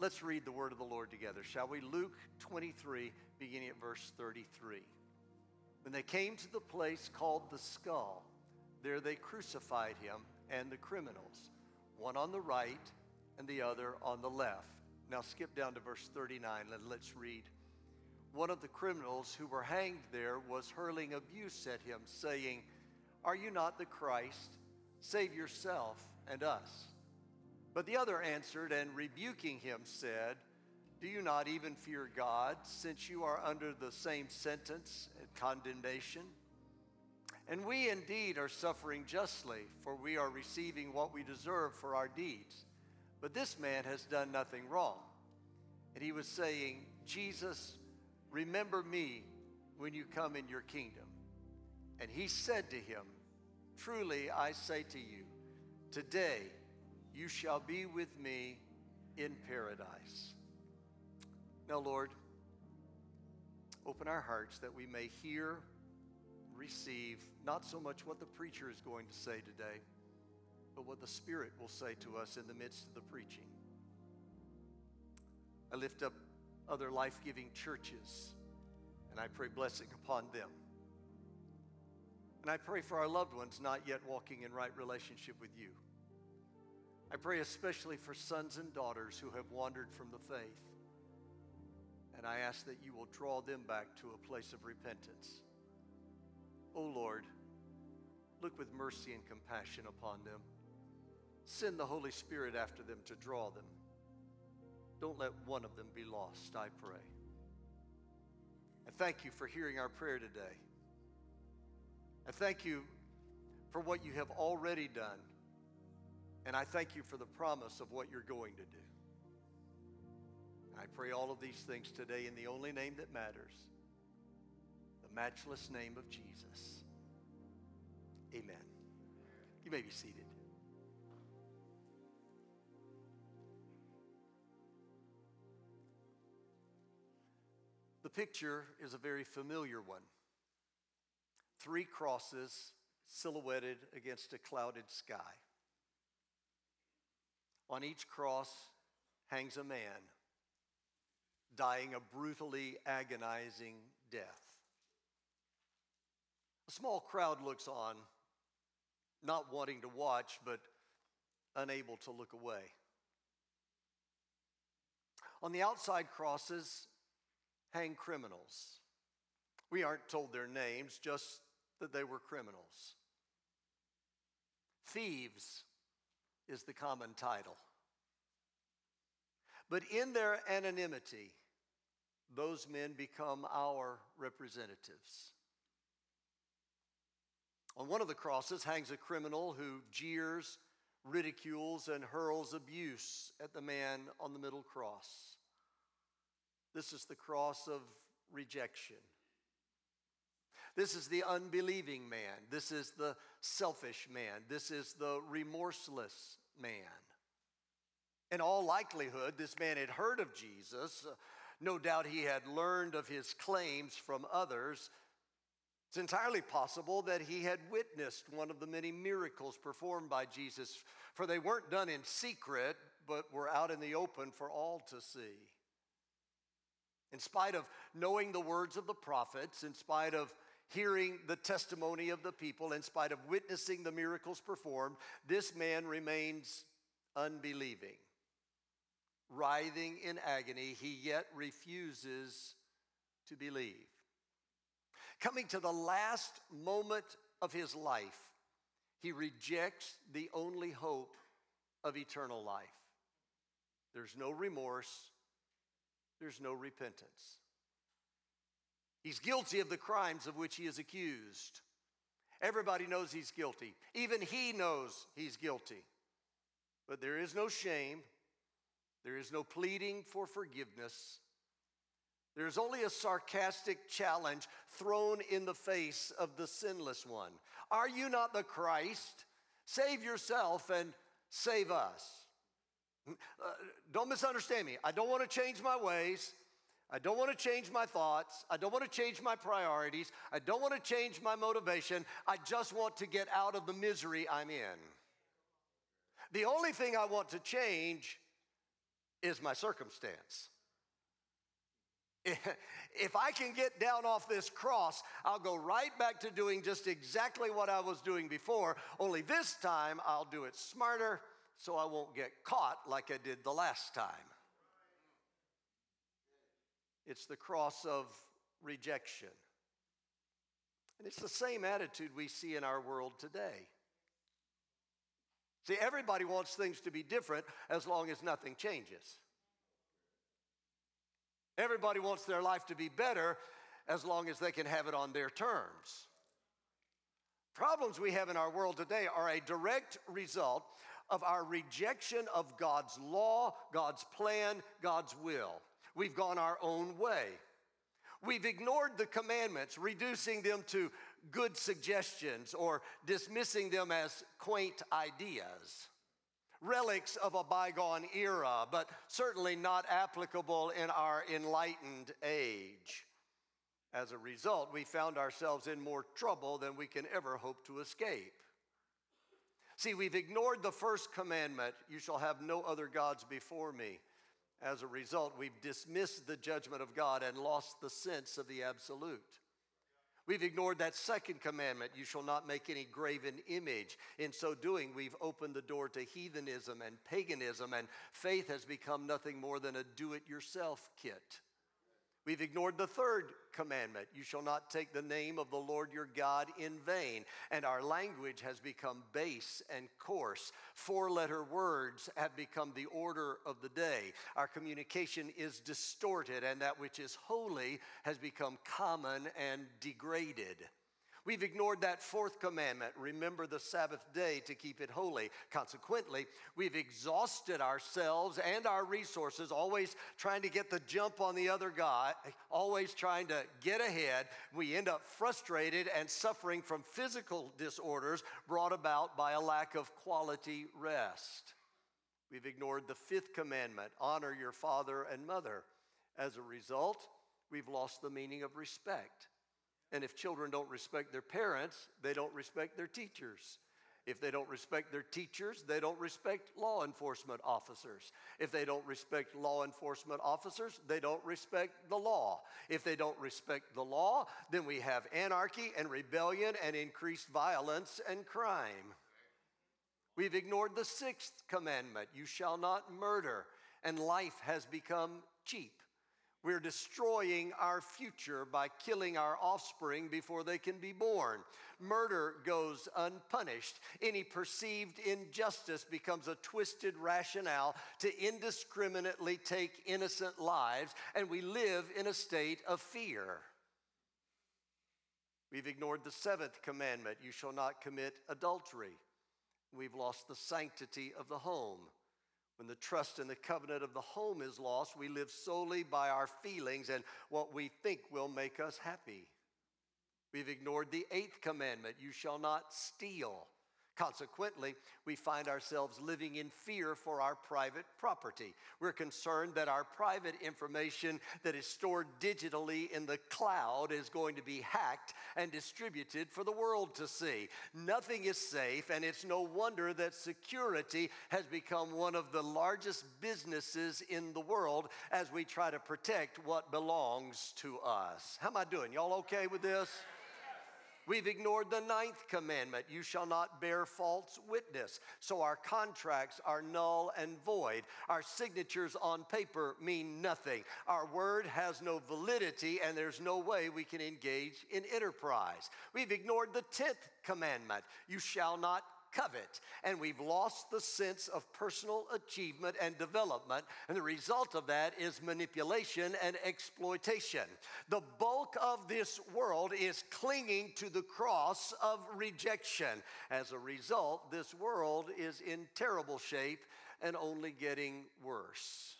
Let's read the word of the Lord together, shall we? Luke 23, beginning at verse 33. When they came to the place called the skull, there they crucified him and the criminals, one on the right and the other on the left. Now skip down to verse 39 and let's read. One of the criminals who were hanged there was hurling abuse at him, saying, Are you not the Christ? Save yourself and us. But the other answered and rebuking him said, Do you not even fear God, since you are under the same sentence and condemnation? And we indeed are suffering justly, for we are receiving what we deserve for our deeds. But this man has done nothing wrong. And he was saying, Jesus, remember me when you come in your kingdom. And he said to him, Truly I say to you, today you shall be with me in paradise. Now, Lord, open our hearts that we may hear, receive, not so much what the preacher is going to say today but what the Spirit will say to us in the midst of the preaching. I lift up other life giving churches and I pray blessing upon them. And I pray for our loved ones not yet walking in right relationship with you. I pray especially for sons and daughters who have wandered from the faith. And I ask that you will draw them back to a place of repentance. O oh Lord, look with mercy and compassion upon them. Send the Holy Spirit after them to draw them. Don't let one of them be lost, I pray. I thank you for hearing our prayer today. I thank you for what you have already done. And I thank you for the promise of what you're going to do. I pray all of these things today in the only name that matters the matchless name of Jesus. Amen. You may be seated. The picture is a very familiar one three crosses silhouetted against a clouded sky. On each cross hangs a man dying a brutally agonizing death. A small crowd looks on, not wanting to watch, but unable to look away. On the outside crosses hang criminals. We aren't told their names, just that they were criminals. Thieves is the common title. But in their anonymity, those men become our representatives. On one of the crosses hangs a criminal who jeers, ridicules, and hurls abuse at the man on the middle cross. This is the cross of rejection. This is the unbelieving man. This is the selfish man. This is the remorseless man. In all likelihood, this man had heard of Jesus. No doubt he had learned of his claims from others. It's entirely possible that he had witnessed one of the many miracles performed by Jesus, for they weren't done in secret, but were out in the open for all to see. In spite of knowing the words of the prophets, in spite of hearing the testimony of the people, in spite of witnessing the miracles performed, this man remains unbelieving. Writhing in agony, he yet refuses to believe. Coming to the last moment of his life, he rejects the only hope of eternal life. There's no remorse, there's no repentance. He's guilty of the crimes of which he is accused. Everybody knows he's guilty. Even he knows he's guilty. But there is no shame, there is no pleading for forgiveness. There's only a sarcastic challenge thrown in the face of the sinless one. Are you not the Christ? Save yourself and save us. Uh, don't misunderstand me. I don't want to change my ways. I don't want to change my thoughts. I don't want to change my priorities. I don't want to change my motivation. I just want to get out of the misery I'm in. The only thing I want to change is my circumstance. If I can get down off this cross, I'll go right back to doing just exactly what I was doing before, only this time I'll do it smarter so I won't get caught like I did the last time. It's the cross of rejection. And it's the same attitude we see in our world today. See, everybody wants things to be different as long as nothing changes. Everybody wants their life to be better as long as they can have it on their terms. Problems we have in our world today are a direct result of our rejection of God's law, God's plan, God's will. We've gone our own way. We've ignored the commandments, reducing them to good suggestions or dismissing them as quaint ideas. Relics of a bygone era, but certainly not applicable in our enlightened age. As a result, we found ourselves in more trouble than we can ever hope to escape. See, we've ignored the first commandment you shall have no other gods before me. As a result, we've dismissed the judgment of God and lost the sense of the absolute. We've ignored that second commandment you shall not make any graven image. In so doing, we've opened the door to heathenism and paganism, and faith has become nothing more than a do it yourself kit. We've ignored the third commandment you shall not take the name of the Lord your God in vain. And our language has become base and coarse. Four letter words have become the order of the day. Our communication is distorted, and that which is holy has become common and degraded. We've ignored that fourth commandment remember the Sabbath day to keep it holy. Consequently, we've exhausted ourselves and our resources, always trying to get the jump on the other guy, always trying to get ahead. We end up frustrated and suffering from physical disorders brought about by a lack of quality rest. We've ignored the fifth commandment honor your father and mother. As a result, we've lost the meaning of respect. And if children don't respect their parents, they don't respect their teachers. If they don't respect their teachers, they don't respect law enforcement officers. If they don't respect law enforcement officers, they don't respect the law. If they don't respect the law, then we have anarchy and rebellion and increased violence and crime. We've ignored the sixth commandment you shall not murder, and life has become cheap. We're destroying our future by killing our offspring before they can be born. Murder goes unpunished. Any perceived injustice becomes a twisted rationale to indiscriminately take innocent lives, and we live in a state of fear. We've ignored the seventh commandment you shall not commit adultery. We've lost the sanctity of the home. When the trust and the covenant of the home is lost, we live solely by our feelings and what we think will make us happy. We've ignored the eighth commandment you shall not steal. Consequently, we find ourselves living in fear for our private property. We're concerned that our private information that is stored digitally in the cloud is going to be hacked and distributed for the world to see. Nothing is safe, and it's no wonder that security has become one of the largest businesses in the world as we try to protect what belongs to us. How am I doing? Y'all okay with this? We've ignored the ninth commandment you shall not bear false witness. So our contracts are null and void. Our signatures on paper mean nothing. Our word has no validity, and there's no way we can engage in enterprise. We've ignored the tenth commandment you shall not covet. And we've lost the sense of personal achievement and development. And the result of that is manipulation and exploitation. The bulk of this world is clinging to the cross of rejection. As a result, this world is in terrible shape and only getting worse.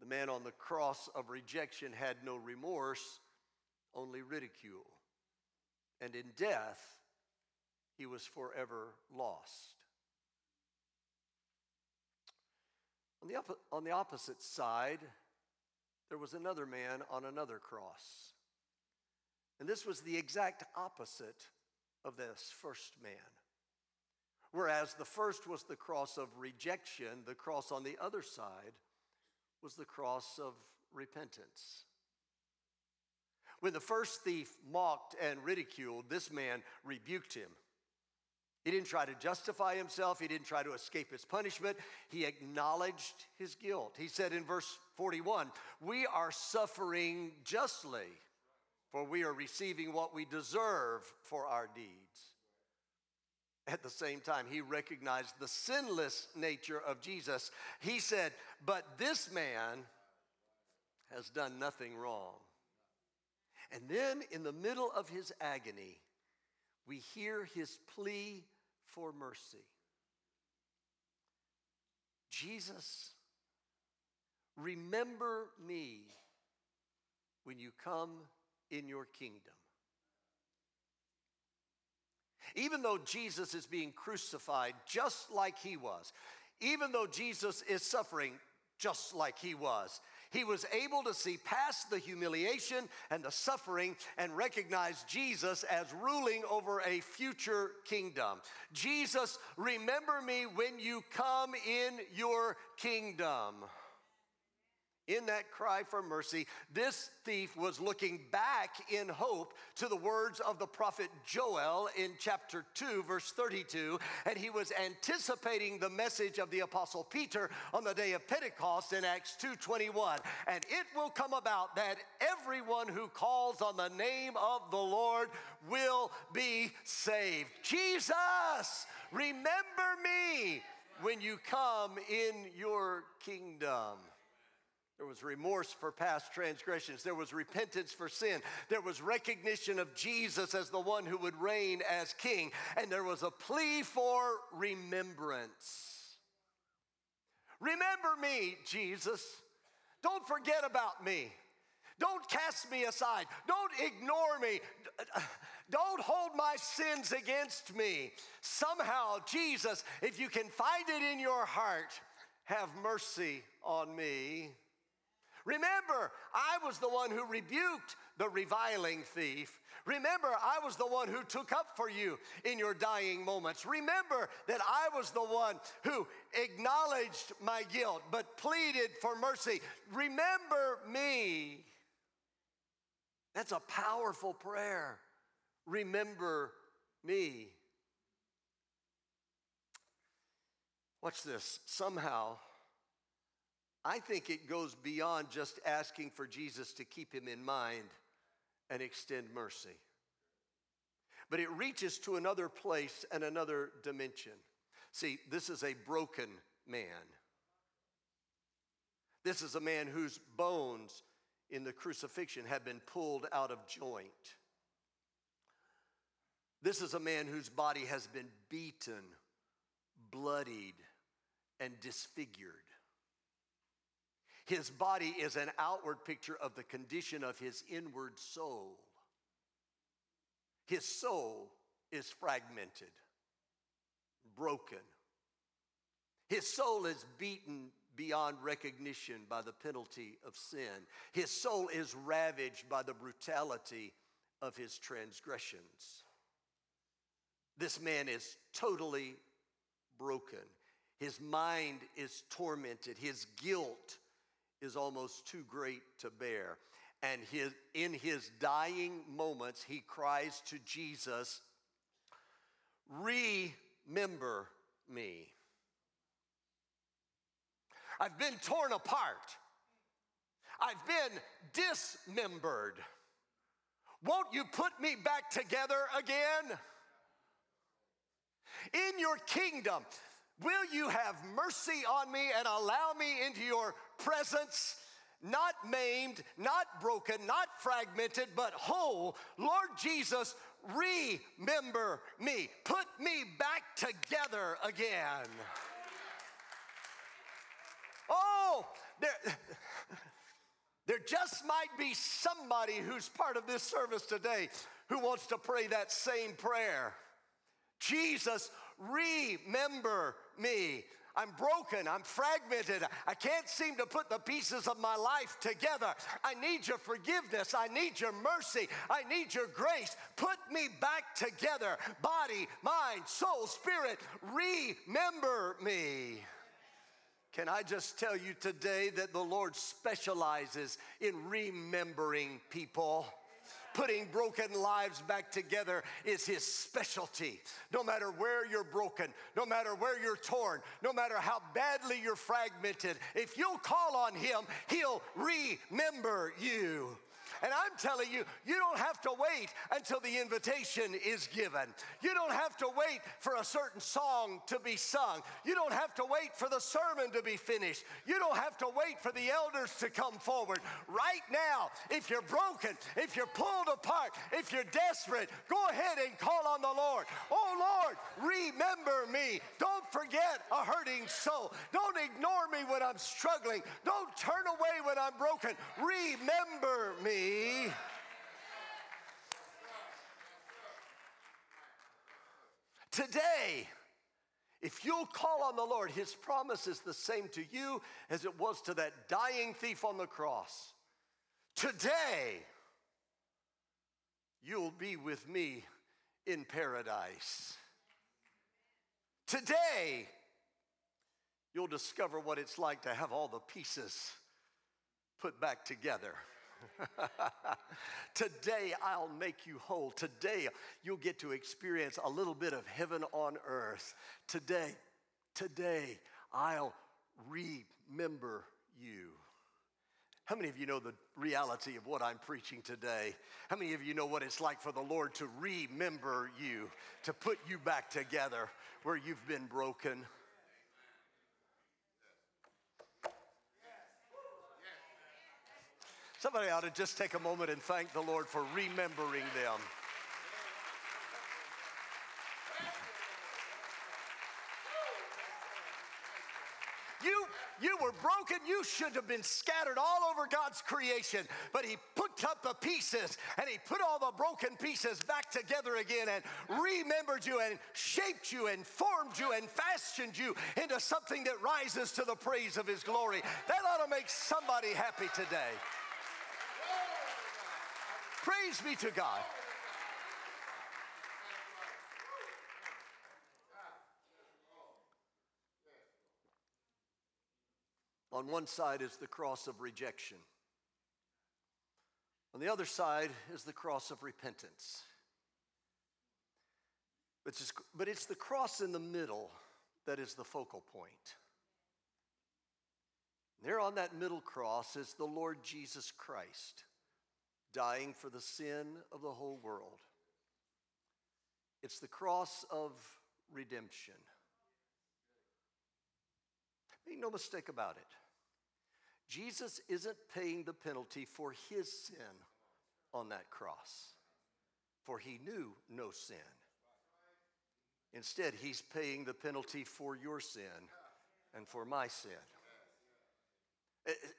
The man on the cross of rejection had no remorse, only ridicule. And in death, he was forever lost. On the, op- on the opposite side, there was another man on another cross. And this was the exact opposite of this first man. Whereas the first was the cross of rejection, the cross on the other side was the cross of repentance. When the first thief mocked and ridiculed, this man rebuked him. He didn't try to justify himself. He didn't try to escape his punishment. He acknowledged his guilt. He said in verse 41 We are suffering justly, for we are receiving what we deserve for our deeds. At the same time, he recognized the sinless nature of Jesus. He said, But this man has done nothing wrong. And then, in the middle of his agony, we hear his plea for mercy. Jesus, remember me when you come in your kingdom. Even though Jesus is being crucified just like he was, even though Jesus is suffering just like he was, he was able to see past the humiliation and the suffering and recognize Jesus as ruling over a future kingdom. Jesus, remember me when you come in your kingdom in that cry for mercy, this thief was looking back in hope to the words of the prophet Joel in chapter 2, verse 32, and he was anticipating the message of the apostle Peter on the day of Pentecost in Acts 2:21. And it will come about that everyone who calls on the name of the Lord will be saved. Jesus, remember me when you come in your kingdom. There was remorse for past transgressions. There was repentance for sin. There was recognition of Jesus as the one who would reign as king. And there was a plea for remembrance. Remember me, Jesus. Don't forget about me. Don't cast me aside. Don't ignore me. Don't hold my sins against me. Somehow, Jesus, if you can find it in your heart, have mercy on me. Remember, I was the one who rebuked the reviling thief. Remember, I was the one who took up for you in your dying moments. Remember that I was the one who acknowledged my guilt but pleaded for mercy. Remember me. That's a powerful prayer. Remember me. Watch this. Somehow, I think it goes beyond just asking for Jesus to keep him in mind and extend mercy. But it reaches to another place and another dimension. See, this is a broken man. This is a man whose bones in the crucifixion have been pulled out of joint. This is a man whose body has been beaten, bloodied, and disfigured. His body is an outward picture of the condition of his inward soul. His soul is fragmented, broken. His soul is beaten beyond recognition by the penalty of sin. His soul is ravaged by the brutality of his transgressions. This man is totally broken. His mind is tormented. His guilt is almost too great to bear. And his, in his dying moments, he cries to Jesus, Remember me. I've been torn apart. I've been dismembered. Won't you put me back together again? In your kingdom, will you have mercy on me and allow me into your presence, not maimed, not broken, not fragmented, but whole. Lord Jesus, remember me. Put me back together again. Oh, there, there just might be somebody who's part of this service today who wants to pray that same prayer. Jesus, remember me. I'm broken. I'm fragmented. I can't seem to put the pieces of my life together. I need your forgiveness. I need your mercy. I need your grace. Put me back together body, mind, soul, spirit. Remember me. Can I just tell you today that the Lord specializes in remembering people? Putting broken lives back together is his specialty. No matter where you're broken, no matter where you're torn, no matter how badly you're fragmented, if you'll call on him, he'll remember you. And I'm telling you, you don't have to wait until the invitation is given. You don't have to wait for a certain song to be sung. You don't have to wait for the sermon to be finished. You don't have to wait for the elders to come forward. Right now, if you're broken, if you're pulled apart, if you're desperate, go ahead and call on the Lord. Oh Lord, remember me. Don't forget a hurting soul. Don't ignore me when I'm struggling. Don't turn away when I'm broken. Remember me. Today, if you'll call on the Lord, His promise is the same to you as it was to that dying thief on the cross. Today, you'll be with me in paradise. Today, you'll discover what it's like to have all the pieces put back together. Today I'll make you whole. Today you'll get to experience a little bit of heaven on earth. Today, today I'll remember you. How many of you know the reality of what I'm preaching today? How many of you know what it's like for the Lord to remember you, to put you back together where you've been broken? Somebody ought to just take a moment and thank the Lord for remembering them. You, you were broken. You should have been scattered all over God's creation. But He put up the pieces and He put all the broken pieces back together again and remembered you and shaped you and formed you and fashioned you into something that rises to the praise of His glory. That ought to make somebody happy today. Praise be to God. On one side is the cross of rejection. On the other side is the cross of repentance. But it's, but it's the cross in the middle that is the focal point. There on that middle cross is the Lord Jesus Christ dying for the sin of the whole world. It's the cross of redemption. Make no mistake about it. Jesus isn't paying the penalty for his sin on that cross, for he knew no sin. Instead, he's paying the penalty for your sin and for my sin.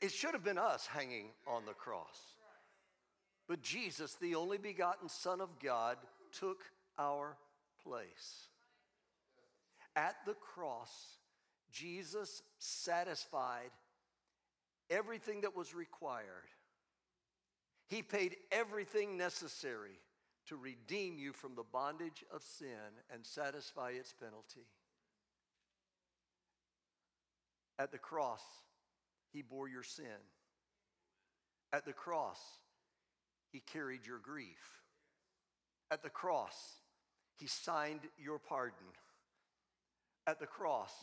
It should have been us hanging on the cross. But Jesus, the only begotten Son of God, took our place. At the cross, Jesus satisfied everything that was required. He paid everything necessary to redeem you from the bondage of sin and satisfy its penalty. At the cross, He bore your sin. At the cross, he carried your grief. At the cross, He signed your pardon. At the cross,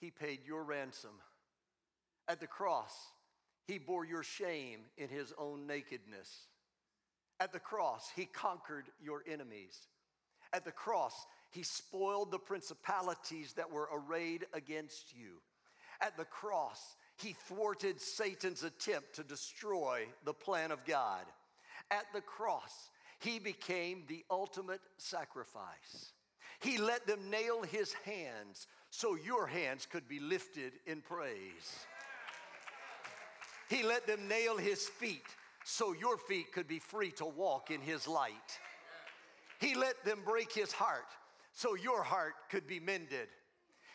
He paid your ransom. At the cross, He bore your shame in His own nakedness. At the cross, He conquered your enemies. At the cross, He spoiled the principalities that were arrayed against you. At the cross, He thwarted Satan's attempt to destroy the plan of God at the cross, he became the ultimate sacrifice. He let them nail his hands so your hands could be lifted in praise. He let them nail his feet so your feet could be free to walk in his light. He let them break his heart so your heart could be mended.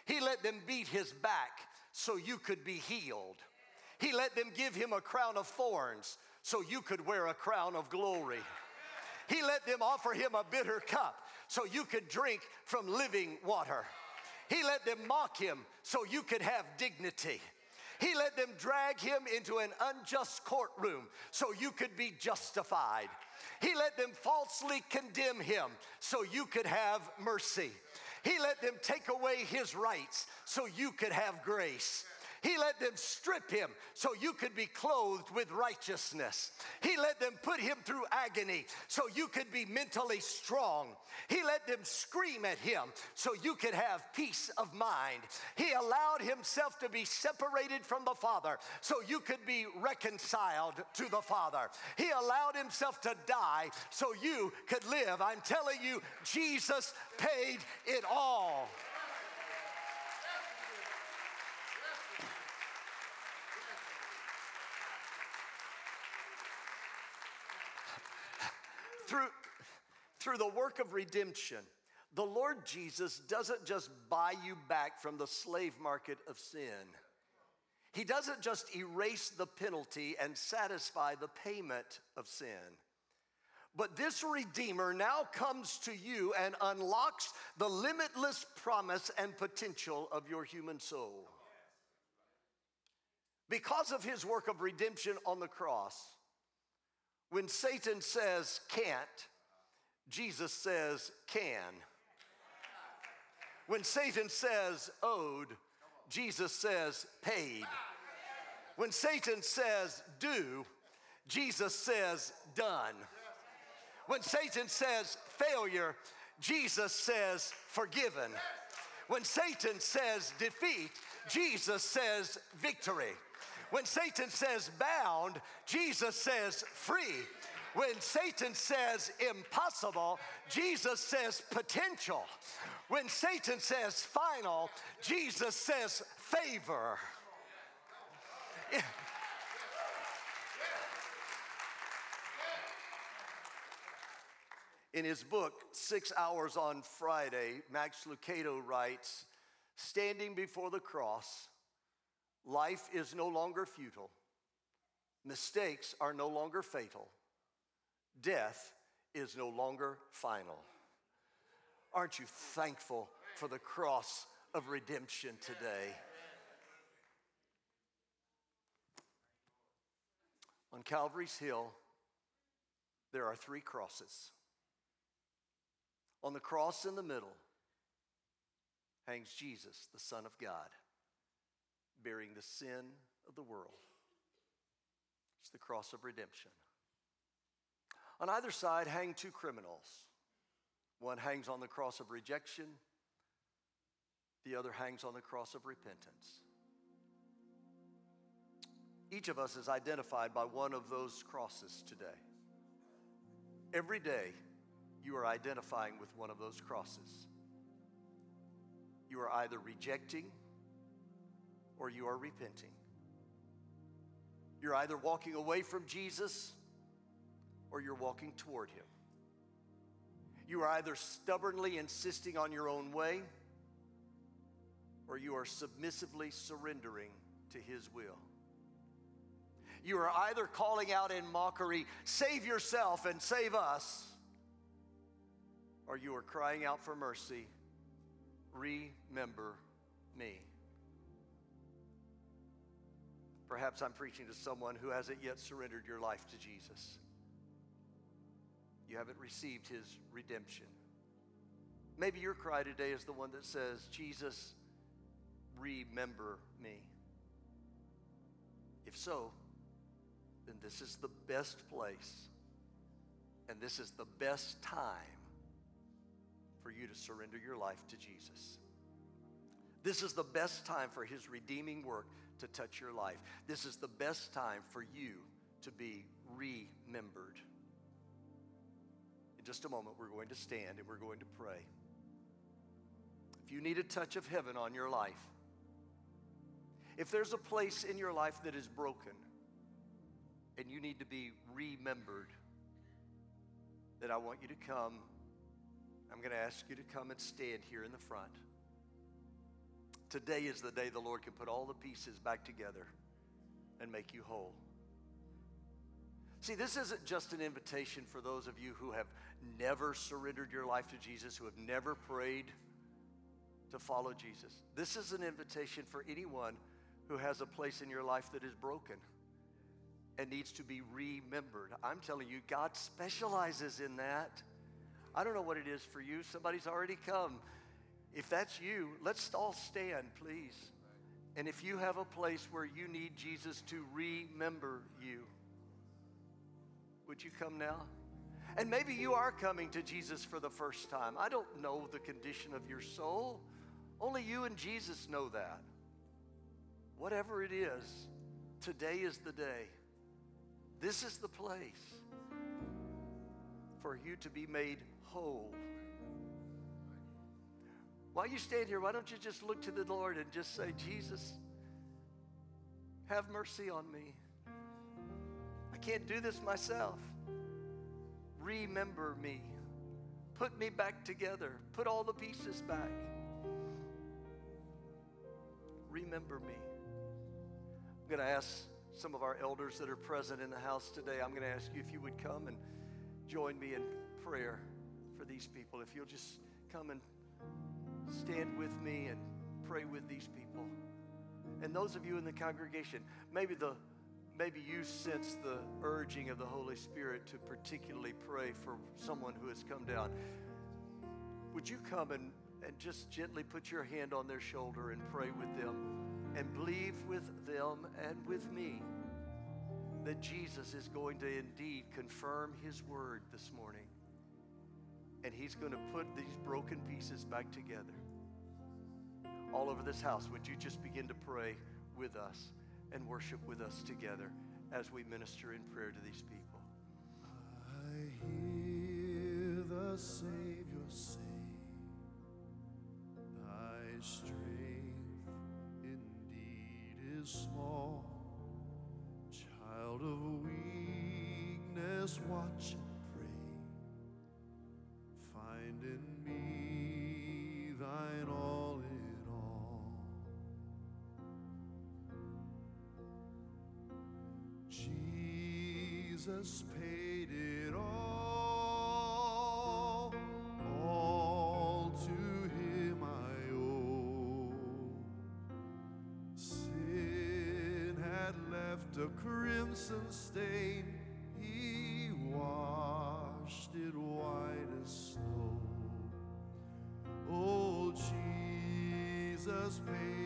He let them beat his back so you could be healed. He let them give him a crown of thorns so you could wear a crown of glory. He let them offer him a bitter cup so you could drink from living water. He let them mock him so you could have dignity. He let them drag him into an unjust courtroom so you could be justified. He let them falsely condemn him so you could have mercy. He let them take away his rights so you could have grace. He let them strip him so you could be clothed with righteousness. He let them put him through agony so you could be mentally strong. He let them scream at him so you could have peace of mind. He allowed himself to be separated from the Father so you could be reconciled to the Father. He allowed himself to die so you could live. I'm telling you, Jesus paid it all. through, through the work of redemption, the Lord Jesus doesn't just buy you back from the slave market of sin. He doesn't just erase the penalty and satisfy the payment of sin. But this Redeemer now comes to you and unlocks the limitless promise and potential of your human soul. Because of his work of redemption on the cross, when Satan says can't, Jesus says can. When Satan says owed, Jesus says paid. When Satan says do, Jesus says done. When Satan says failure, Jesus says forgiven. When Satan says defeat, Jesus says victory. When Satan says bound, Jesus says free. When Satan says impossible, Jesus says potential. When Satan says final, Jesus says favor. In his book, Six Hours One Friday, Max Lucado writes Standing before the cross, Life is no longer futile. Mistakes are no longer fatal. Death is no longer final. Aren't you thankful for the cross of redemption today? On Calvary's Hill, there are three crosses. On the cross in the middle hangs Jesus, the Son of God bearing the sin of the world. It's the cross of redemption. On either side hang two criminals. One hangs on the cross of rejection, the other hangs on the cross of repentance. Each of us is identified by one of those crosses today. Every day, you are identifying with one of those crosses. You are either rejecting or you are repenting. You're either walking away from Jesus or you're walking toward him. You are either stubbornly insisting on your own way or you are submissively surrendering to his will. You are either calling out in mockery, save yourself and save us, or you are crying out for mercy, remember me. Perhaps I'm preaching to someone who hasn't yet surrendered your life to Jesus. You haven't received his redemption. Maybe your cry today is the one that says, Jesus, remember me. If so, then this is the best place and this is the best time for you to surrender your life to Jesus. This is the best time for his redeeming work to touch your life. This is the best time for you to be remembered. Just a moment, we're going to stand and we're going to pray. If you need a touch of heaven on your life, if there's a place in your life that is broken and you need to be remembered, that I want you to come. I'm going to ask you to come and stand here in the front. Today is the day the Lord can put all the pieces back together and make you whole. See, this isn't just an invitation for those of you who have never surrendered your life to Jesus, who have never prayed to follow Jesus. This is an invitation for anyone who has a place in your life that is broken and needs to be remembered. I'm telling you, God specializes in that. I don't know what it is for you. Somebody's already come. If that's you, let's all stand, please. And if you have a place where you need Jesus to remember you, would you come now? And maybe you are coming to Jesus for the first time. I don't know the condition of your soul. Only you and Jesus know that. Whatever it is, today is the day. This is the place for you to be made whole. While you stand here, why don't you just look to the Lord and just say, Jesus, have mercy on me. I can't do this myself. Remember me. Put me back together. Put all the pieces back. Remember me. I'm going to ask some of our elders that are present in the house today, I'm going to ask you if you would come and join me in prayer for these people. If you'll just come and stand with me and pray with these people. And those of you in the congregation, maybe the maybe you sense the urging of the Holy Spirit to particularly pray for someone who has come down. Would you come and, and just gently put your hand on their shoulder and pray with them and believe with them and with me that Jesus is going to indeed confirm his word this morning and he's going to put these broken pieces back together. All over this house, would you just begin to pray with us and worship with us together as we minister in prayer to these people? I hear the Savior say, Thy strength indeed is small. Child of weakness, watch Jesus paid it all. All to him I owe. Sin had left a crimson stain. He washed it white as snow. Oh, Jesus paid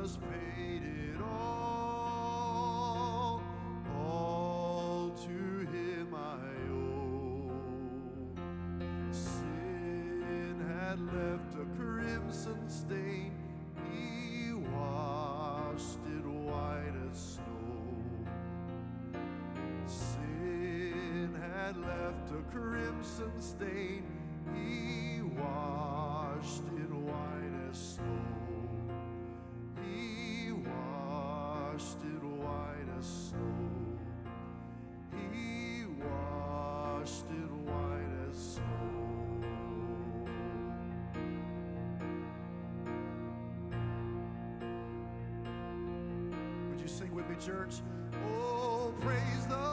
Jesus paid it all, with me, church. Oh, praise the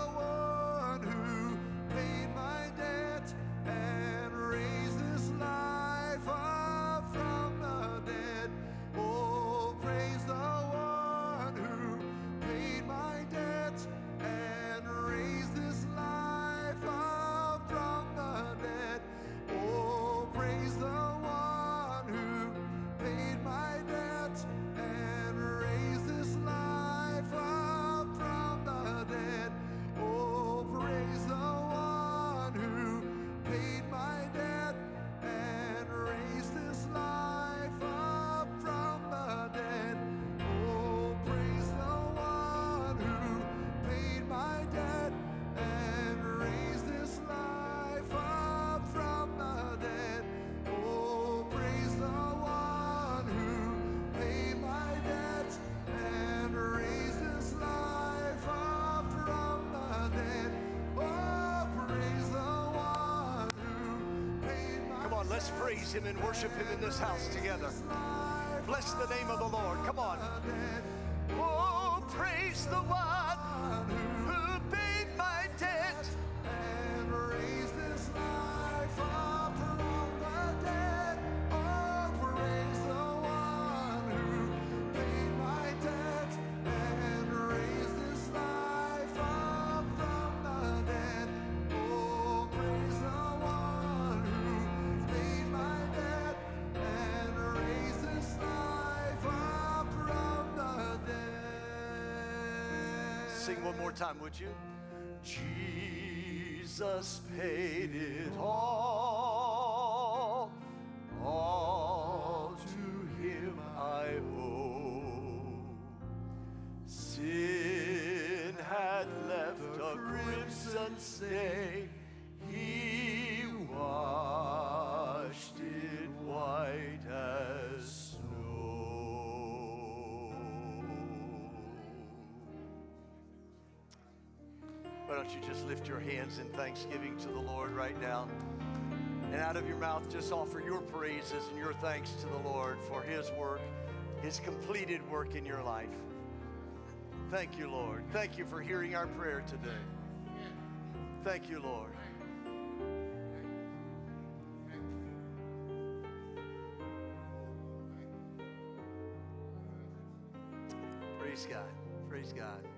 praise him and worship him in this house together. Bless the name of the Lord. Come on. Oh, praise the one one more time, would you? Jesus paid it all. All to him I owe. Sin had left a crimson stain. Don't you just lift your hands in thanksgiving to the Lord right now? And out of your mouth, just offer your praises and your thanks to the Lord for His work, His completed work in your life. Thank you, Lord. Thank you for hearing our prayer today. Thank you, Lord. Praise God. Praise God.